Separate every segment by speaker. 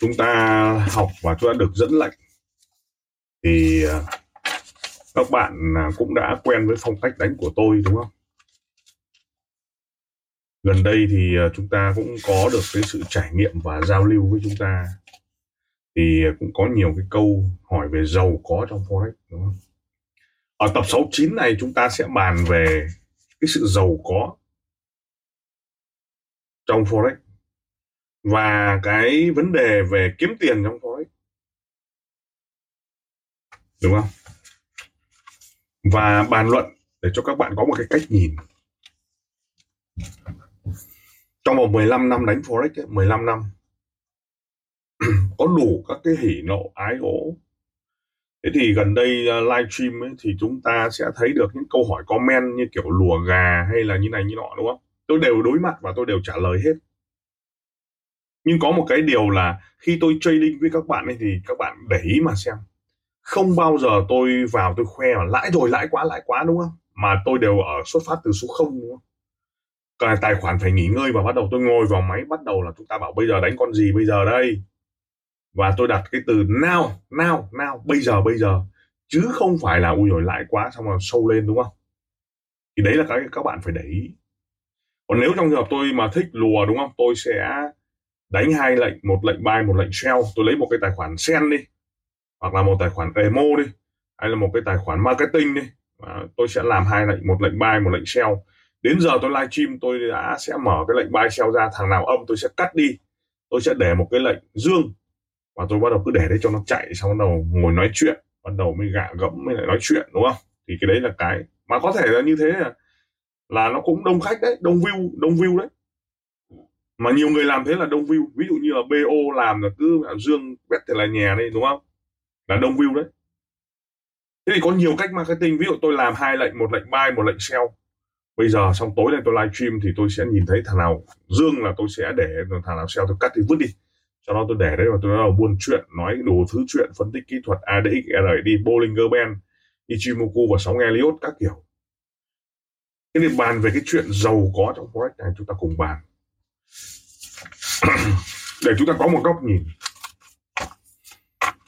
Speaker 1: chúng ta học và chúng ta được dẫn lệnh, thì à, các bạn à, cũng đã quen với phong cách đánh của tôi, đúng không? Gần đây thì à, chúng ta cũng có được cái sự trải nghiệm và giao lưu với chúng ta thì cũng có nhiều cái câu hỏi về giàu có trong forex, đúng không? Ở tập 69 này chúng ta sẽ bàn về cái sự giàu có trong forex và cái vấn đề về kiếm tiền trong khối. Đúng không? Và bàn luận để cho các bạn có một cái cách nhìn. Trong vòng 15 năm đánh forex ấy, 15 năm có đủ các cái hỉ nộ ái ố thế thì gần đây uh, live stream ấy, thì chúng ta sẽ thấy được những câu hỏi comment như kiểu lùa gà hay là như này như nọ đúng không? Tôi đều đối mặt và tôi đều trả lời hết nhưng có một cái điều là khi tôi trading với các bạn ấy thì các bạn để ý mà xem. Không bao giờ tôi vào tôi khoe là lãi rồi, lãi quá lãi quá, đúng không? Mà tôi đều ở xuất phát từ số không, đúng không? Cái tài khoản phải nghỉ ngơi và bắt đầu tôi ngồi vào máy, bắt đầu là chúng ta bảo bây giờ đánh con gì, bây giờ đây. Và tôi đặt cái từ now now now, bây giờ bây giờ. Chứ không phải là ui rồi lãi quá xong rồi sâu lên, đúng không? Thì đấy là cái các bạn phải để ý. Còn nếu trong trường hợp tôi mà thích lùa, đúng không? Tôi sẽ đánh hai lệnh một lệnh buy một lệnh sell. Tôi lấy một cái tài khoản sen đi hoặc là một tài khoản demo đi hay là một cái tài khoản marketing đi. À, tôi sẽ làm hai lệnh một lệnh buy một lệnh sell. Đến giờ tôi live stream, tôi đã sẽ mở cái lệnh buy sell ra. Thằng nào âm tôi sẽ cắt đi. Tôi sẽ để một cái lệnh dương. Và tôi bắt đầu cứ để đấy cho nó chạy xong bắt đầu ngồi nói chuyện bắt đầu mới gạ gẫm mới lại nói chuyện đúng không? Thì cái đấy là cái mà có thể là như thế là là nó cũng đông khách đấy đông view đông view đấy mà nhiều người làm thế là đông view. Ví dụ như là bo làm là cứ dương quét thì là nhà đây đúng không? Là đông view đấy. Thế thì có nhiều cách marketing. Ví dụ tôi làm hai lệnh một lệnh buy một lệnh sell. Bây giờ xong tối nay tôi live stream thì tôi sẽ nhìn thấy thằng nào dương là tôi sẽ để thằng nào sell tôi cắt thì vứt đi. Cho nó tôi để đấy và tôi bắt đầu buôn chuyện nói đủ thứ chuyện phân tích kỹ thuật ADX, RD, Bollinger Band, Ichimoku và sóng Elliott các kiểu. Thế thì bàn về cái chuyện giàu có trong forex này chúng ta cùng bàn. để chúng ta có một góc nhìn.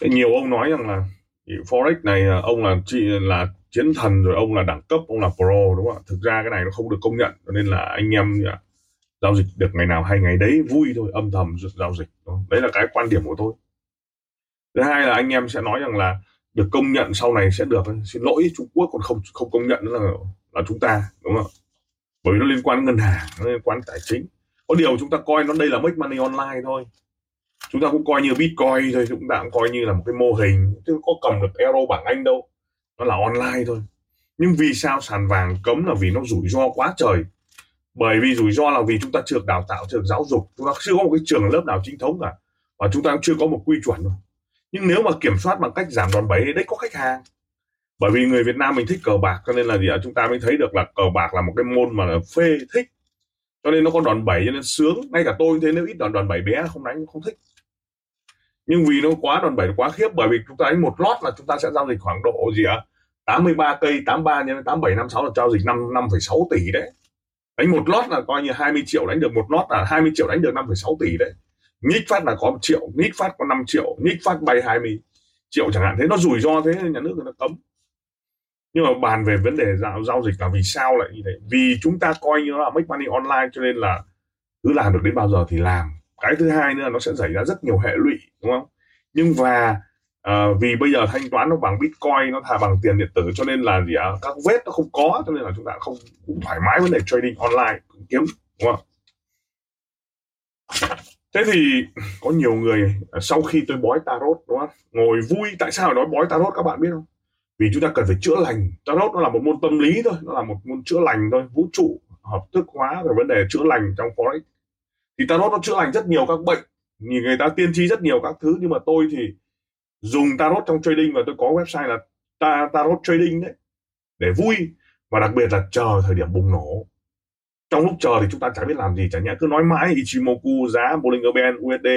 Speaker 1: Nhiều ông nói rằng là forex này à, ông là chỉ là chiến thần, rồi ông là đẳng cấp, ông là pro, đúng không ạ? Thực ra cái này nó không được công nhận, cho nên là anh em à, giao dịch được ngày nào hay ngày đấy vui thôi, âm thầm giao dịch đấy là cái quan điểm của tôi. Thứ hai là anh em sẽ nói rằng là được công nhận sau này sẽ được à, xin lỗi, Trung Quốc còn không không công nhận nữa là là chúng ta, đúng không bởi vì nó liên quan đến ngân hàng, nó liên quan đến tài chính có điều chúng ta coi nó đây là make money online thôi. Chúng ta cũng coi như bitcoin thôi, chúng ta cũng coi như là một cái mô hình, chứ có cầm được euro bảng anh đâu. Nó là online thôi. Nhưng vì sao sàn vàng cấm là vì nó rủi ro quá trời? Bởi vì rủi ro là vì chúng ta chưa được đào tạo, chưa được giáo dục. Chúng ta chưa có một cái trường lớp nào chính thống cả. Và chúng ta cũng chưa có một quy chuẩn nhưng nếu mà kiểm soát bằng cách giảm đòn bẩy thì đấy có khách hàng. Bởi vì người Việt Nam mình thích cờ bạc, cho nên là gì ạ? Chúng ta mới thấy được là cờ bạc là một cái môn mà phê thích cho nên nó có đòn bẩy cho nên sướng. Ngay cả tôi thế nếu ít đòn đòn bẩy bé không đánh không thích. Nhưng vì nó quá đòn bẩy quá khiếp bởi vì chúng ta đánh một lót là chúng ta sẽ giao dịch khoảng độ gì ạ? à? 83 cây 83 nhân 87 56 là giao dịch 5 5,6 tỷ đấy. Đánh một lót là coi như 20 triệu đánh được một lót là 20 triệu đánh được 5,6 tỷ đấy. Nhích phát là có 1 triệu nhích phát có 5 triệu nhích phát bay 20 triệu chẳng hạn. Thế nó rủi ro thế nhà nước người ta cấm nhưng mà bàn về vấn đề giao, giao dịch là vì sao lại như thế? Vì chúng ta coi như là make money online cho nên là cứ làm được đến bao giờ thì làm. Cái thứ hai nữa là nó sẽ xảy ra rất nhiều hệ lụy đúng không? Nhưng và uh, vì bây giờ thanh toán nó bằng bitcoin nó thà bằng tiền điện tử cho nên là gì ạ? Các vết nó không có cho nên là chúng ta không cũng thoải mái vấn đề trading online kiếm đúng không? Thế thì có nhiều người ờ, sau khi tôi bói tarot đúng không? Ngồi vui tại sao nói bói tarot các bạn biết không? Vì chúng ta cần phải chữa lành. Tarot nó là một môn tâm lý thôi, nó là một môn chữa lành thôi, vũ trụ, hợp thức hóa về vấn đề chữa lành trong forex. Thì tarot nó chữa lành rất nhiều các bệnh nhìn người ta tiên tri rất nhiều các thứ, nhưng mà tôi thì dùng tarot trong trading và tôi có website là tarot trading đấy, để vui và đặc biệt là chờ thời điểm bùng nổ. Trong lúc chờ thì chúng ta chẳng biết làm gì chẳng nhẽ cứ nói mãi Ichimoku, giá Bollinger Band USD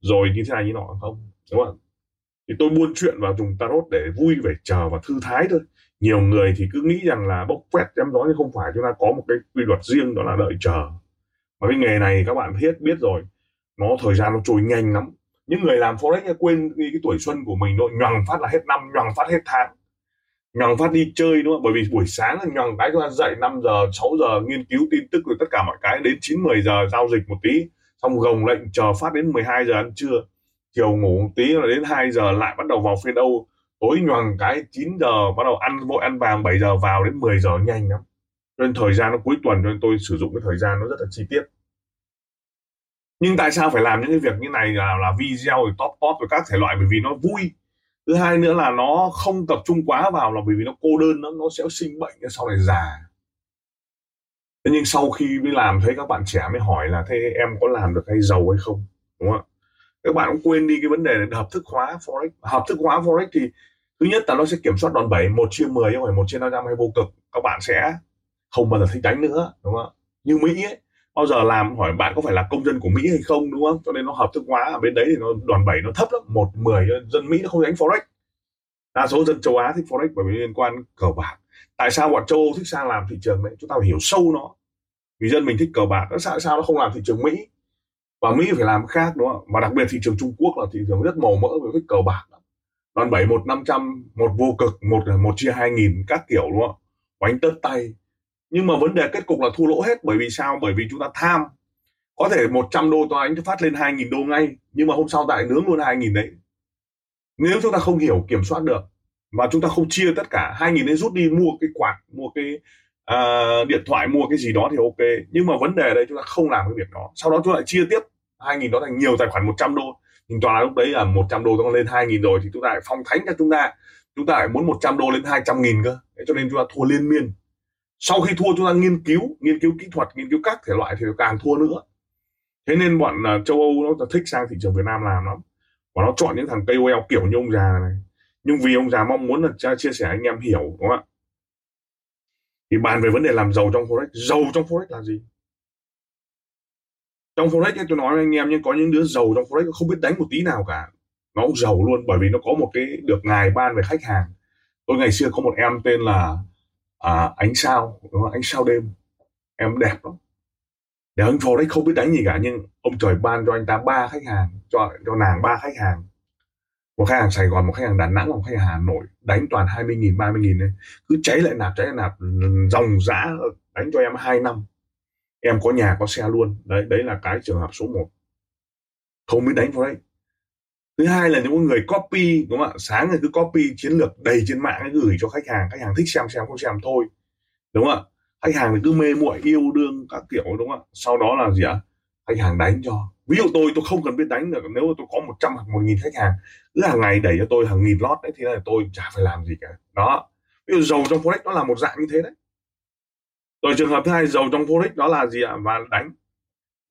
Speaker 1: rồi như thế này như nọ, không, đúng không thì tôi buôn chuyện vào dùng tarot để vui vẻ chờ và thư thái thôi. Nhiều người thì cứ nghĩ rằng là bốc quét chém gió nhưng không phải, chúng ta có một cái quy luật riêng, đó là đợi chờ. Và cái nghề này các bạn biết biết rồi, nó thời gian nó trôi nhanh lắm. Những người làm forex quên đi cái tuổi xuân của mình thôi, nhoằng phát là hết năm, nhoằng phát hết tháng. Nhoằng phát đi chơi đúng không? Bởi vì buổi sáng là nhoằng cái chúng ta dậy 5 giờ 6 giờ, nghiên cứu tin tức rồi tất cả mọi cái, đến 9 10 giờ giao dịch một tí. Xong gồng lệnh chờ phát đến 12 giờ ăn trưa chiều ngủ một tí rồi đến 2 giờ lại bắt đầu vào phiên Âu tối nhoằng cái 9 giờ bắt đầu ăn, vội ăn vàng 7 giờ vào đến 10 giờ nhanh lắm. Nên thời gian nó cuối tuần, cho nên tôi sử dụng cái thời gian nó rất là chi tiết. Nhưng tại sao phải làm những cái việc như này là là video rồi top top rồi các thể loại? Bởi vì nó vui. Thứ hai nữa là nó không tập trung quá vào là bởi vì nó cô đơn nó nó sẽ sinh bệnh sau này già. Thế nhưng sau khi mới làm, thấy các bạn trẻ mới hỏi là thế em có làm được hay giàu hay không? Đúng không các bạn cũng quên đi cái vấn đề là hợp thức hóa forex. Hợp thức hóa forex thì thứ nhất là nó sẽ kiểm soát đòn bẩy một chia 10 không phải một chia 500 hay vô cực. Các bạn sẽ không bao giờ thích đánh nữa, đúng không như mỹ ấy, bao giờ làm hỏi bạn có phải là công dân của mỹ hay không, đúng không? Cho nên nó hợp thức hóa, ở bên đấy thì nó, đòn bẩy nó thấp lắm, một mười dân mỹ nó không đánh forex. Đa số dân châu á thích forex bởi vì liên quan cờ bạc. Tại sao bọn châu âu thích sang làm thị trường đấy? Chúng ta phải hiểu sâu nó. Vì dân mình thích cờ bạc nó sao sao nó không làm thị trường mỹ? Và mỹ phải làm khác, đúng không? Và đặc biệt thị trường trung quốc là thị trường rất màu mỡ với thích cờ bạc đòn bẩy một năm trăm, một vô cực, một một chia hai nghìn, các kiểu, đúng không? Đánh tất tay. Nhưng mà vấn đề kết cục là thua lỗ hết, bởi vì sao? Bởi vì chúng ta tham. Có thể 100 đô tôi đánh phát lên 2.000 đô ngay, nhưng mà hôm sau tại nướng luôn 2.000 đấy. Nếu chúng ta không hiểu kiểm soát được mà chúng ta không chia tất cả 2.000 đấy rút đi mua cái quạt, mua cái à, điện thoại mua cái gì đó thì ok. Nhưng mà vấn đề đây chúng ta không làm cái việc đó. Sau đó chúng ta lại chia tiếp. 2.000 đó thành nhiều tài khoản 100 đô. Nhưng toàn là lúc đấy là 100 đô nó lên 2.000 rồi thì chúng ta lại phong thánh cho chúng ta. Chúng ta lại muốn 100 đô lên 200 nghìn cơ. Thế cho nên chúng ta thua liên miên. Sau khi thua chúng ta nghiên cứu nghiên cứu kỹ thuật nghiên cứu các thể loại thì càng thua nữa. Thế nên bọn uh, châu âu nó thích sang thị trường việt nam làm lắm. Và nó chọn những thằng KOL kiểu như ông già này. Nhưng vì ông già mong muốn là chia sẻ anh em hiểu đúng không ạ? Thì bàn về vấn đề làm giàu trong forex giàu trong forex là gì? Trong forex ấy, tôi nói với anh em nhưng có những đứa giàu trong forex không biết đánh một tí nào cả. Nó cũng giàu luôn bởi vì nó có một cái được ngài ban về khách hàng. Tôi ngày xưa có một em tên là à, ánh sao đúng không? ánh sao đêm. Em đẹp lắm. Để anh forex không biết đánh gì cả nhưng ông trời ban cho anh ta ba khách hàng cho cho nàng ba khách hàng một khách hàng Sài Gòn, một khách hàng Đà Nẵng, một khách hàng Hà Nội đánh toàn 20 nghìn 30 nghìn đấy. Cứ cháy lại nạp, cháy lại nạp, dòng giá đánh cho em 2 năm. Em có nhà, có xe luôn. Đấy đấy là cái trường hợp số 1 không biết đánh forex thứ hai là những người copy, đúng không ạ? Sáng thì cứ copy chiến lược đầy trên mạng gửi cho khách hàng. Khách hàng thích xem xem, không xem thôi. Đúng không ạ? Khách hàng thì cứ mê muội, yêu đương các kiểu, đúng không ạ? Sau đó là gì ạ? Khách hàng đánh cho. Ví dụ tôi tôi không cần biết đánh được. Nếu tôi có 100 hoặc một nghìn khách hàng, cứ hàng ngày đẩy cho tôi hàng nghìn lót đấy, thì là tôi chả phải làm gì cả. Đó. Ví dụ dầu trong forex nó là một dạng như thế đấy. Rồi trường hợp thứ hai, dầu trong forex đó là gì ạ? Và đánh.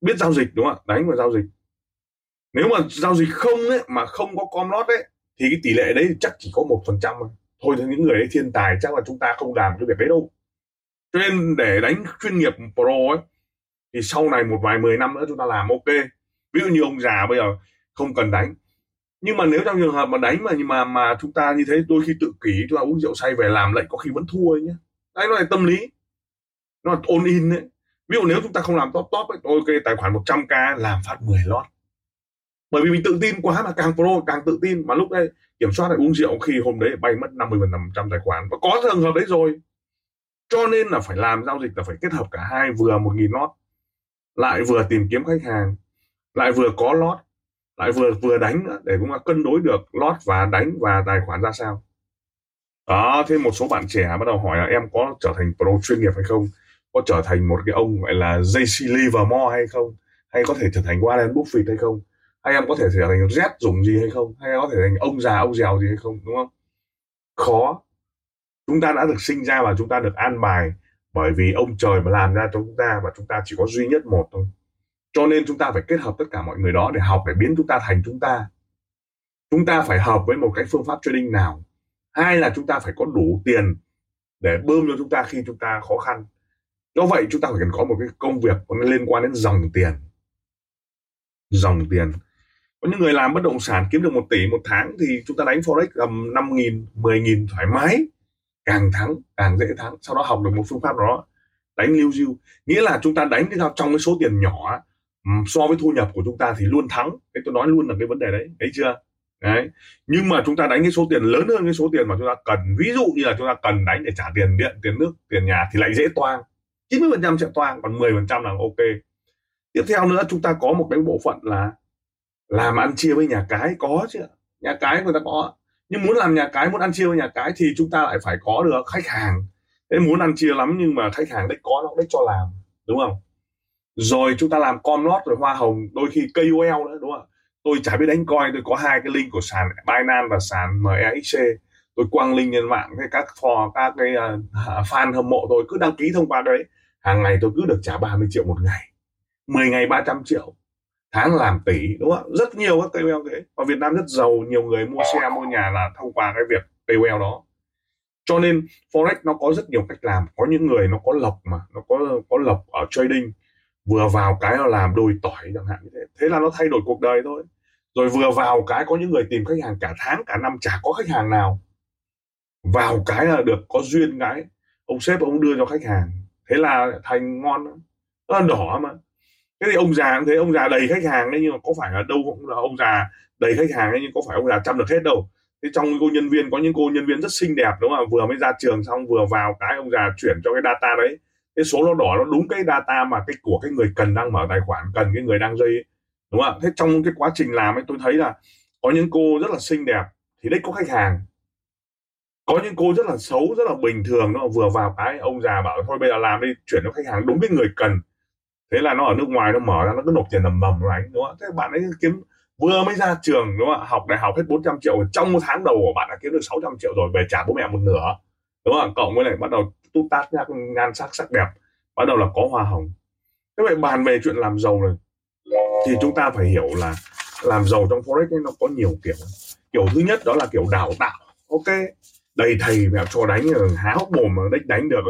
Speaker 1: Biết giao dịch, đúng không ạ? Đánh và giao dịch. Nếu mà giao dịch không ấy, mà không có com lót ấy, thì cái tỷ lệ đấy chắc chỉ có một phần trăm thôi thì những người ấy thiên tài chắc là chúng ta không làm cái việc đấy đâu. Cho nên để đánh chuyên nghiệp pro ấy thì sau này một vài mười năm nữa chúng ta làm ok. Ví dụ như ông già bây giờ không cần đánh. Nhưng mà nếu trong trường hợp mà đánh mà, nhưng mà mà chúng ta như thế, đôi khi tự kỷ, chúng ta uống rượu say về làm lại có khi vẫn thua ấy nhé đấy, nó là tâm lý. Nó là ôn in đấy ví dụ nếu chúng ta không làm top top ấy ok, tài khoản 100k làm phát 10 lót. Bởi vì mình tự tin quá mà, càng pro càng tự tin. Mà lúc đấy, kiểm soát lại uống rượu khi hôm đấy bay mất 50 phần trăm tài khoản. Và có trường hợp đấy rồi. Cho nên là phải làm giao dịch là phải kết hợp cả hai, vừa một nghìn lót lại vừa tìm kiếm khách hàng, lại vừa có lót lại vừa vừa đánh nữa để cũng là cân đối được lót và đánh và tài khoản ra sao. Đó thêm một số bạn trẻ bắt đầu hỏi là em có trở thành pro chuyên nghiệp hay không? Có trở thành một cái ông gọi là JC Livermore hay không? Hay có thể trở thành Warren Buffett hay không? Hay em có thể trở thành Z dùng gì hay không? Hay có thể thành ông già, ông dèo gì hay không? Đúng không? Khó. Chúng ta đã được sinh ra và chúng ta được an bài bởi vì ông trời mà làm ra cho chúng ta và chúng ta chỉ có duy nhất một thôi. Cho nên chúng ta phải kết hợp tất cả mọi người đó để học, để biến chúng ta thành chúng ta. Chúng ta phải hợp với một cái phương pháp trading nào? Hai là chúng ta phải có đủ tiền để bơm cho chúng ta khi chúng ta khó khăn? Do vậy chúng ta phải cần có một cái công việc liên quan đến dòng tiền. Dòng tiền. Có những người làm bất động sản kiếm được một tỷ một tháng thì chúng ta đánh forex gầm năm nghìn, mười nghìn thoải mái càng thắng, càng dễ thắng, sau đó học được một phương pháp đó. Đánh lưu diêu nghĩa là chúng ta đánh trong cái số tiền nhỏ so với thu nhập của chúng ta thì luôn thắng. Cái tôi nói luôn là cái vấn đề đấy, thấy chưa? Đấy. Nhưng mà chúng ta đánh cái số tiền lớn hơn cái số tiền mà chúng ta cần. Ví dụ như là chúng ta cần đánh để trả tiền điện, tiền nước, tiền nhà thì lại dễ toang. 90% sẽ toang, còn 10% là ok. Tiếp theo nữa, chúng ta có một cái bộ phận là làm ăn chia với nhà cái. Có chứ nhà cái người ta có nhưng muốn làm nhà cái muốn ăn chia với nhà cái thì chúng ta lại phải có được khách hàng. Thế muốn ăn chia lắm nhưng mà khách hàng đấy có nó đấy cho làm đúng không? Rồi chúng ta làm com lót rồi hoa hồng đôi khi KOL nữa đúng không? Tôi chả biết đánh coi tôi có hai cái link của sàn Binance và sàn MEXC tôi quăng link lên mạng cái các phò các cái uh, fan hâm mộ tôi cứ đăng ký thông qua đấy. Hàng ngày tôi cứ được trả 30 triệu một ngày. 10 ngày 300 triệu tháng làm tỷ, đúng không rất nhiều các KOL thế. Và Việt Nam rất giàu, nhiều người mua xe, mua nhà là thông qua cái việc KOL đó. Cho nên forex nó có rất nhiều cách làm. Có những người nó có lộc mà, nó có có lộc ở trading, vừa vào cái nó làm đôi tỏi chẳng hạn như thế. Thế là nó thay đổi cuộc đời thôi. Rồi vừa vào cái có những người tìm khách hàng cả tháng, cả năm, chả có khách hàng nào. Vào cái là được có duyên cái. Ông sếp ông đưa cho khách hàng. Thế là thành ngon. Nó là đỏ mà thế thì ông già cũng thế, ông già đầy khách hàng đấy, nhưng mà có phải là đâu cũng là ông già đầy khách hàng ấy nhưng có phải ông già chăm được hết đâu. Thế trong cô nhân viên, có những cô nhân viên rất xinh đẹp đúng không vừa mới ra trường xong, vừa vào cái ông già chuyển cho cái data đấy. Cái số nó đỏ, nó đúng cái data mà cái của cái người cần đang mở tài khoản, cần cái người đang dây đúng không thế trong cái quá trình làm ấy, tôi thấy là có những cô rất là xinh đẹp, thì đấy có khách hàng. Có những cô rất là xấu, rất là bình thường nó vừa vào cái, ông già bảo thôi, bây giờ làm đi, chuyển cho khách hàng đúng cái người cần thế là nó ở nước ngoài nó mở ra, nó cứ nộp tiền tầm bầm rồi anh, đúng không thế bạn ấy kiếm, vừa mới ra trường, đúng không học đại học hết 400 triệu trong một tháng đầu của bạn đã kiếm được 600 triệu rồi, về trả bố mẹ một nửa, đúng không cộng với lại bắt đầu tút tát nhạc nhan sắc sắc đẹp, bắt đầu là có hoa hồng. Thế vậy bàn về chuyện làm giàu này, thì chúng ta phải hiểu là làm giàu trong forex ấy, nó có nhiều kiểu. Kiểu thứ nhất đó là kiểu đào tạo, ok? Đầy thầy mẹ cho đánh, há hốc mồm mà đánh đánh được,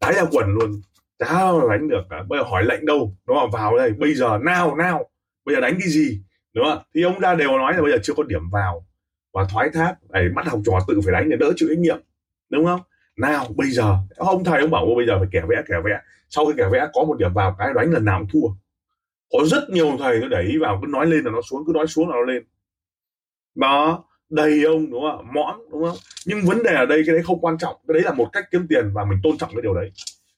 Speaker 1: đá ra quần luôn chả đánh được cả? Bây giờ hỏi lệnh đâu? Đúng không? Vào đây, bây giờ, nào nào. Bây giờ đánh cái gì? Đúng không? Thì ông ra đều nói là bây giờ chưa có điểm vào. Và thoái thác, này, bắt học trò tự phải đánh để đỡ chịu trách nhiệm. Đúng không? Nào, bây giờ. Ông thầy ông bảo bây giờ phải kẻ vẽ kẻ vẽ. Sau khi kẻ vẽ có một điểm vào, cái đánh lần nào cũng thua. Có rất nhiều thầy nó đẩy vào, cứ nói lên là nó xuống, cứ nói xuống là nó lên. Đó, đầy ông, đúng không? Mõm, đúng không? Nhưng vấn đề ở đây, cái đấy không quan trọng. Cái đấy là một cách kiếm tiền và mình tôn trọng cái điều đấy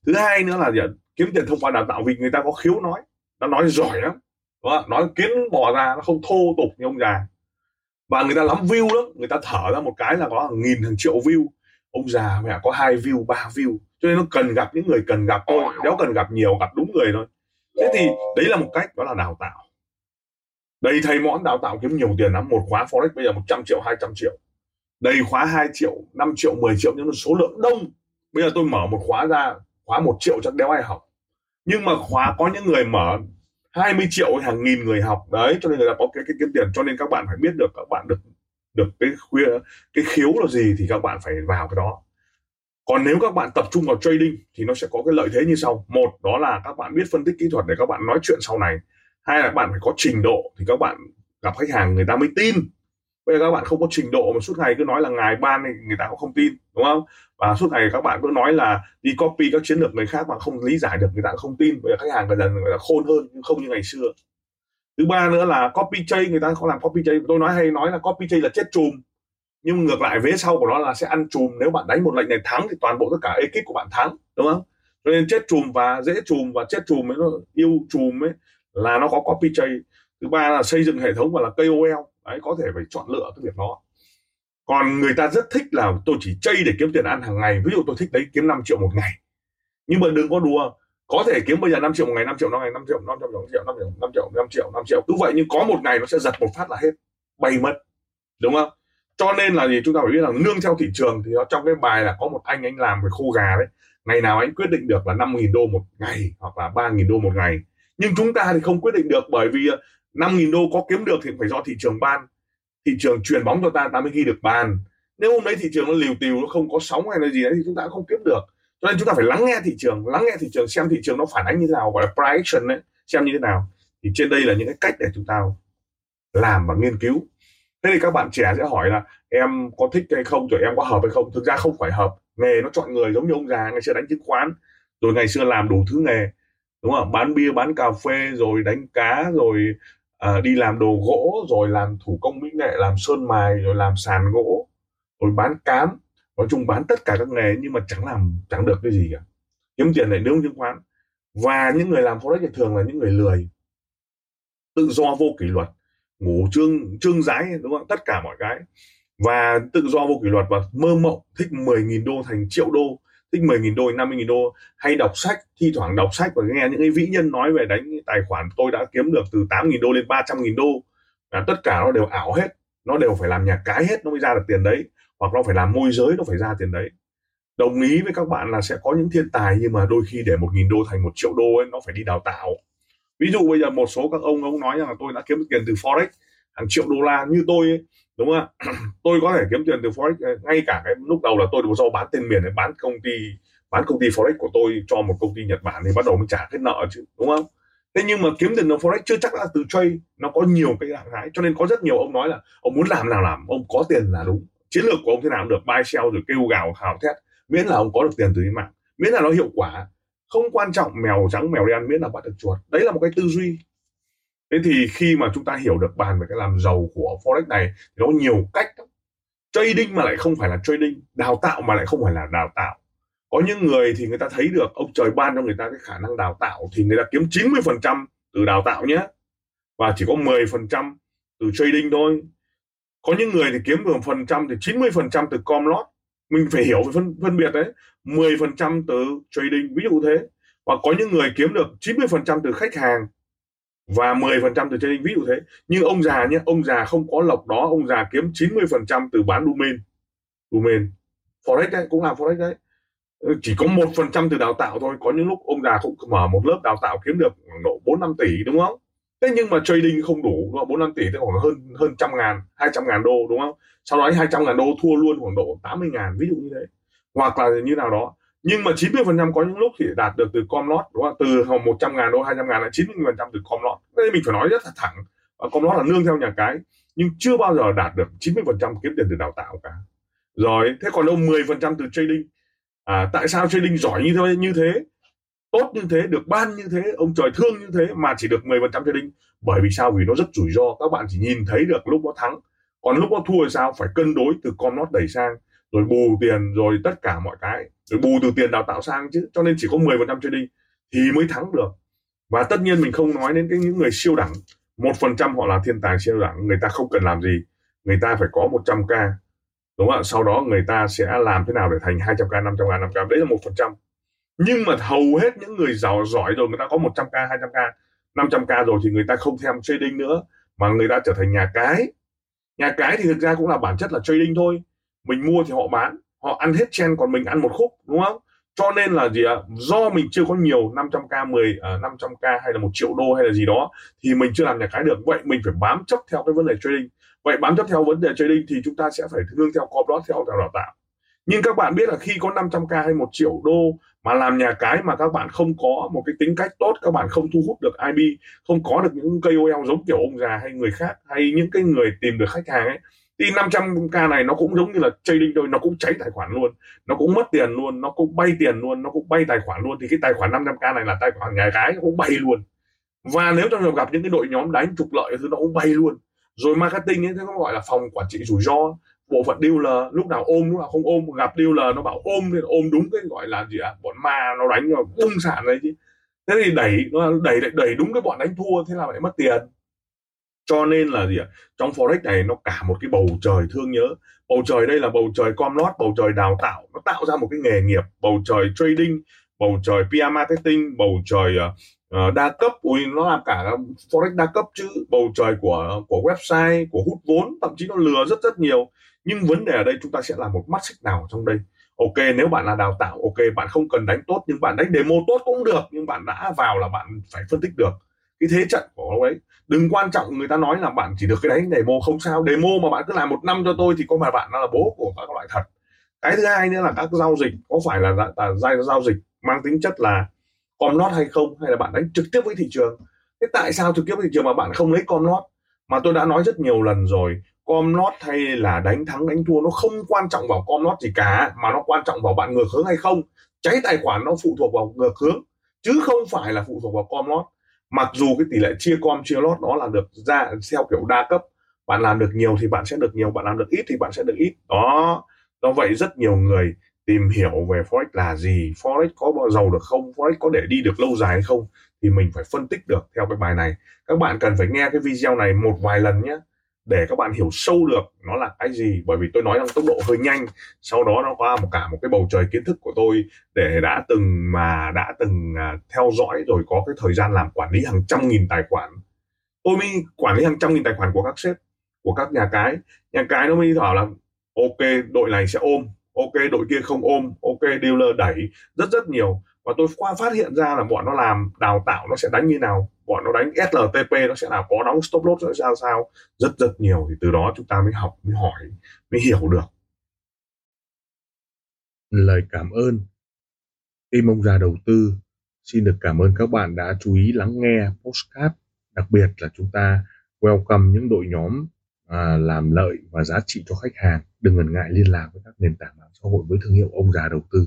Speaker 1: thứ hai nữa là gì? kiếm tiền thông qua đào tạo vì người ta có khiếu nói. Nó nói giỏi lắm, đúng không? nói kiến bỏ ra, nó không thô tục như ông già. Và người ta lắm view lắm. Người ta thở ra một cái là có hàng nghìn, hàng triệu view. Ông già mẹ, có hai view, ba view. Cho nên nó cần gặp những người cần gặp thôi. Nếu cần gặp nhiều, gặp đúng người thôi. Thế thì đấy là một cách, đó là đào tạo. Đầy thầy mõm đào tạo kiếm nhiều tiền lắm. Một khóa forex bây giờ 100 triệu 200 triệu. Đầy khóa 2 triệu 5 triệu 10 triệu, nhưng số lượng đông. Bây giờ tôi mở một khóa ra khóa một triệu chắc đéo ai học. Nhưng mà khóa có những người mở 20 triệu hàng nghìn người học. Đấy cho nên người ta có cái, cái kiếm tiền. Cho nên các bạn phải biết được các bạn được được cái khuya cái khiếu là gì thì các bạn phải vào cái đó. Còn nếu các bạn tập trung vào trading thì nó sẽ có cái lợi thế như sau. Một đó là các bạn biết phân tích kỹ thuật để các bạn nói chuyện sau này. Hai là các bạn phải có trình độ thì các bạn gặp khách hàng người ta mới tin bây giờ các bạn không có trình độ mà suốt ngày cứ nói là ngài ban thì người ta cũng không tin, đúng không? Và suốt ngày các bạn cứ nói là đi copy các chiến lược người khác mà không lý giải được, người ta cũng không tin. Bây giờ khách hàng dần dần người ta khôn hơn nhưng không như ngày xưa. Thứ ba nữa là copy chay, người ta không làm copy chay. Tôi nói hay nói là copy chay là chết chùm. Nhưng ngược lại, vế sau của nó là sẽ ăn chùm. Nếu bạn đánh một lệnh này thắng thì toàn bộ tất cả ekip của bạn thắng, đúng không? Cho nên chết chùm và dễ chùm và chết chùm ấy nó yêu chùm ấy là nó có copy chay. Thứ ba là xây dựng hệ thống và là KOL đấy, có thể phải chọn lựa cái việc đó. Còn người ta rất thích là tôi chỉ chây để kiếm tiền ăn hàng ngày. Ví dụ tôi thích đấy, kiếm 5 triệu một ngày. Nhưng mà đừng có đùa, có thể kiếm bây giờ 5 triệu một ngày 5 triệu một ngày 5 triệu 5 triệu 5 triệu 5 triệu 5 triệu 5 triệu 5 triệu. Cứ vậy nhưng có một ngày nó sẽ giật một phát là hết. Bay mất. Đúng không? Cho nên là gì? Chúng ta phải biết là nương theo thị trường thì trong cái bài là có một anh anh làm về khô gà đấy. Ngày nào anh quyết định được là 5.000 đô một ngày hoặc là 3.000 đô một ngày. Nhưng chúng ta thì không quyết định được bởi vì 5.000 đô có kiếm được thì phải do thị trường ban. Thị trường truyền bóng cho ta ta mới ghi được bàn. Nếu hôm đấy thị trường nó liều tiều, nó không có sóng hay là gì đấy thì chúng ta không kiếm được. Cho nên chúng ta phải lắng nghe thị trường, lắng nghe thị trường, xem thị trường nó phản ánh như thế nào, gọi là price action đấy, xem như thế nào. Thì trên đây là những cái cách để chúng ta làm và nghiên cứu. Thế thì các bạn trẻ sẽ hỏi là em có thích hay không rồi em có hợp hay không? Thực ra không phải hợp. Nghề nó chọn người giống như ông già, ngày xưa đánh chứng khoán, rồi ngày xưa làm đủ thứ nghề, đúng không? Bán bia, bán cà phê, rồi đánh cá, rồi à, đi làm đồ gỗ rồi làm thủ công mỹ nghệ làm sơn mài rồi làm sàn gỗ rồi bán cám. Nói chung bán tất cả các nghề nhưng mà chẳng làm chẳng được cái gì cả. Kiếm tiền lại nướng chứng khoán. Và những người làm forex thì thường là những người lười. Tự do vô kỷ luật. Ngủ trương trương giái đúng không? Tất cả mọi cái. Và tự do vô kỷ luật và mơ mộng thích 10.000 đô thành triệu đô tích 10.000 đô 50.000 đô. Hay đọc sách, thi thoảng đọc sách và nghe những cái vĩ nhân nói về đánh tài khoản tôi đã kiếm được từ 8.000 đô lên 300.000 đô. Là tất cả nó đều ảo hết, nó đều phải làm nhà cái hết nó mới ra được tiền đấy. Hoặc nó phải làm môi giới nó phải ra tiền đấy. Đồng ý với các bạn là sẽ có những thiên tài nhưng mà đôi khi để một nghìn đô thành một triệu đô ấy, nó phải đi đào tạo. Ví dụ bây giờ một số các ông ông nói rằng là tôi đã kiếm được tiền từ forex hàng triệu đô la như tôi ấy, đúng không ạ? Tôi có thể kiếm tiền từ forex ờ, ngay cả cái lúc đầu là tôi được do bán tên miền để bán công ty bán công ty forex của tôi cho một công ty nhật bản thì bắt đầu mới trả cái nợ chứ đúng không? Thế nhưng mà kiếm tiền từ forex chưa chắc là từ trade nó có nhiều cái dạng hái cho nên có rất nhiều ông nói là ông muốn làm nào làm ông có tiền là đúng. Chiến lược của ông thế nào cũng được buy sell rồi kêu gào hào thét miễn là ông có được tiền từ trên mạng miễn là nó hiệu quả. Không quan trọng mèo trắng mèo đen miễn là bắt được chuột. Đấy là một cái tư duy thế thì khi mà chúng ta hiểu được bàn về cái làm giàu của forex này, thì nó có nhiều cách trading mà lại không phải là trading, đào tạo mà lại không phải là đào tạo. Có những người thì người ta thấy được, ông trời ban cho người ta cái khả năng đào tạo thì người ta kiếm 90% từ đào tạo nhé. Và chỉ có 10% từ trading thôi. Có những người thì kiếm được phần trăm thì 90% từ com lót mình phải hiểu về phân phân biệt đấy 10% từ trading, ví dụ thế. Và có những người kiếm được 90% từ khách hàng và 10% từ trading ví dụ thế. Nhưng ông già nhé, ông già không có lộc đó, ông già kiếm 90% từ bán domain. Domain. Forex đấy, cũng làm forex đấy. Ừ, chỉ có một phần trăm từ đào tạo thôi. Có những lúc ông già cũng mở một lớp đào tạo kiếm được khoảng độ bốn năm tỷ, đúng không? Thế nhưng mà trading không đủ bốn năm tỷ thì khoảng hơn hơn trăm ngàn, hai trăm ngàn đô, đúng không? Sau đó hai trăm ngàn đô thua luôn khoảng độ 80 ngàn, ví dụ như thế. Hoặc là như nào đó nhưng mà 90 phần trăm có những lúc thì đạt được từ com lót đúng không? Từ 100 ngàn đô 200 ngàn là 90 phần trăm từ com lót đây mình phải nói rất là thẳng và com lót là nương theo nhà cái nhưng chưa bao giờ đạt được 90 phần trăm kiếm tiền từ đào tạo cả. Rồi thế còn đâu 10 phần trăm từ trading? À, tại sao trading giỏi như thế như thế tốt như thế được ban như thế ông trời thương như thế mà chỉ được 10 phần trăm trading? Bởi vì sao? Vì nó rất rủi ro. Các bạn chỉ nhìn thấy được lúc nó thắng. Còn lúc nó thua thì sao? Phải cân đối từ com lót đẩy sang rồi bù tiền rồi tất cả mọi cái. Rồi bù từ tiền đào tạo sang chứ, cho nên chỉ có 10 phần trăm trading thì mới thắng được. Và tất nhiên mình không nói đến cái những người siêu đẳng. Một phần trăm họ là thiên tài siêu đẳng, người ta không cần làm gì. Người ta phải có 100 k, đúng không ạ? Sau đó người ta sẽ làm thế nào để thành 200 k 500 k 500 k? Đấy là một phần trăm. Nhưng mà hầu hết những người giàu giỏi rồi, người ta có 100 k 200 k 500 k rồi thì người ta không thèm trading nữa, mà người ta trở thành nhà cái. Nhà cái thì thực ra cũng là bản chất là trading thôi mình mua thì họ bán họ ăn hết chen còn mình ăn một khúc đúng không? Cho nên là gì ạ? Do mình chưa có nhiều 500k 10 uh, 500k hay là một triệu đô hay là gì đó thì mình chưa làm nhà cái được. Vậy mình phải bám chấp theo cái vấn đề trading. Vậy bám chấp theo vấn đề trading thì chúng ta sẽ phải nương theo co đó theo đào tạo. Nhưng các bạn biết là khi có 500k hay một triệu đô mà làm nhà cái mà các bạn không có một cái tính cách tốt các bạn không thu hút được IB không có được những KOL giống kiểu ông già hay người khác hay những cái người tìm được khách hàng ấy thì 500k này nó cũng giống như là trading thôi, nó cũng cháy tài khoản luôn. Nó cũng mất tiền luôn, nó cũng bay tiền luôn, nó cũng bay tài khoản luôn. Thì cái tài khoản 500k này là tài khoản nhà gái, nó cũng bay luôn. Và nếu trong trường gặp những cái đội nhóm đánh trục lợi thì nó cũng bay luôn. Rồi marketing ấy nó gọi là phòng quản trị rủi ro. Bộ phận dealer, lúc nào ôm lúc nào không ôm, gặp dealer nó bảo ôm thì ôm đúng cái gọi là gì ạ? À? bọn ma nó đánh rồi bung sản đấy chứ. Thế thì đẩy, nó đẩy đẩy đúng cái bọn đánh thua, thế là lại mất tiền cho nên là gì ạ? Trong forex này nó cả một cái bầu trời thương nhớ. Bầu trời đây là bầu trời com lót bầu trời đào tạo. Nó tạo ra một cái nghề nghiệp. Bầu trời trading bầu trời PR marketing bầu trời uh, đa cấp. Ui nó làm cả forex đa cấp chứ. Bầu trời của của website của hút vốn thậm chí nó lừa rất rất nhiều. Nhưng vấn đề ở đây chúng ta sẽ làm một mắt xích nào trong đây? Ok nếu bạn là đào tạo ok bạn không cần đánh tốt nhưng bạn đánh demo tốt cũng được. Nhưng bạn đã vào là bạn phải phân tích được cái thế trận của ông ấy. Đừng quan trọng người ta nói là bạn chỉ được cái đánh demo không sao. Demo mà bạn cứ làm một năm cho tôi thì có mà bạn nó là bố của các loại thật. Cái thứ hai nữa là các giao dịch có phải là, là, là, là giao dịch mang tính chất là com lót hay không hay là bạn đánh trực tiếp với thị trường? Thế tại sao trực tiếp với thị trường mà bạn không lấy com lót mà tôi đã nói rất nhiều lần rồi com lót hay là đánh thắng đánh thua nó không quan trọng vào com lót gì cả mà nó quan trọng vào bạn ngược hướng hay không. Cháy tài khoản nó phụ thuộc vào ngược hướng chứ không phải là phụ thuộc vào com lót mặc dù cái tỷ lệ chia com, chia lót đó là được ra theo kiểu đa cấp, bạn làm được nhiều thì bạn sẽ được nhiều, bạn làm được ít thì bạn sẽ được ít. Đó, do vậy rất nhiều người tìm hiểu về forex là gì, forex có bao giàu được không, forex có để đi được lâu dài hay không thì mình phải phân tích được theo cái bài này. Các bạn cần phải nghe cái video này một vài lần nhé để các bạn hiểu sâu được nó là cái gì, bởi vì tôi nói rằng tốc độ hơi nhanh, sau đó nó qua một cả một cái bầu trời kiến thức của tôi để đã từng mà đã từng à, theo dõi rồi có cái thời gian làm quản lý hàng trăm nghìn tài khoản. Tôi mới quản lý hàng trăm nghìn tài khoản của các sếp, của các nhà cái. Nhà cái nó mới bảo là, ok, đội này sẽ ôm, ok, đội kia không ôm, ok, dealer đẩy rất rất nhiều và tôi qua phát hiện ra là bọn nó làm đào tạo nó sẽ đánh như nào bọn nó đánh SLTP nó sẽ là có đóng stop loss nó sẽ sao sao? Rất rất nhiều thì từ đó chúng ta mới học mới hỏi mới hiểu được.
Speaker 2: Lời cảm ơn. Team ông già đầu tư xin được cảm ơn các bạn đã chú ý lắng nghe postcard đặc biệt là chúng ta welcome những đội nhóm à, làm lợi và giá trị cho khách hàng. Đừng ngần ngại liên lạc với các nền tảng mạng xã hội với thương hiệu ông già đầu tư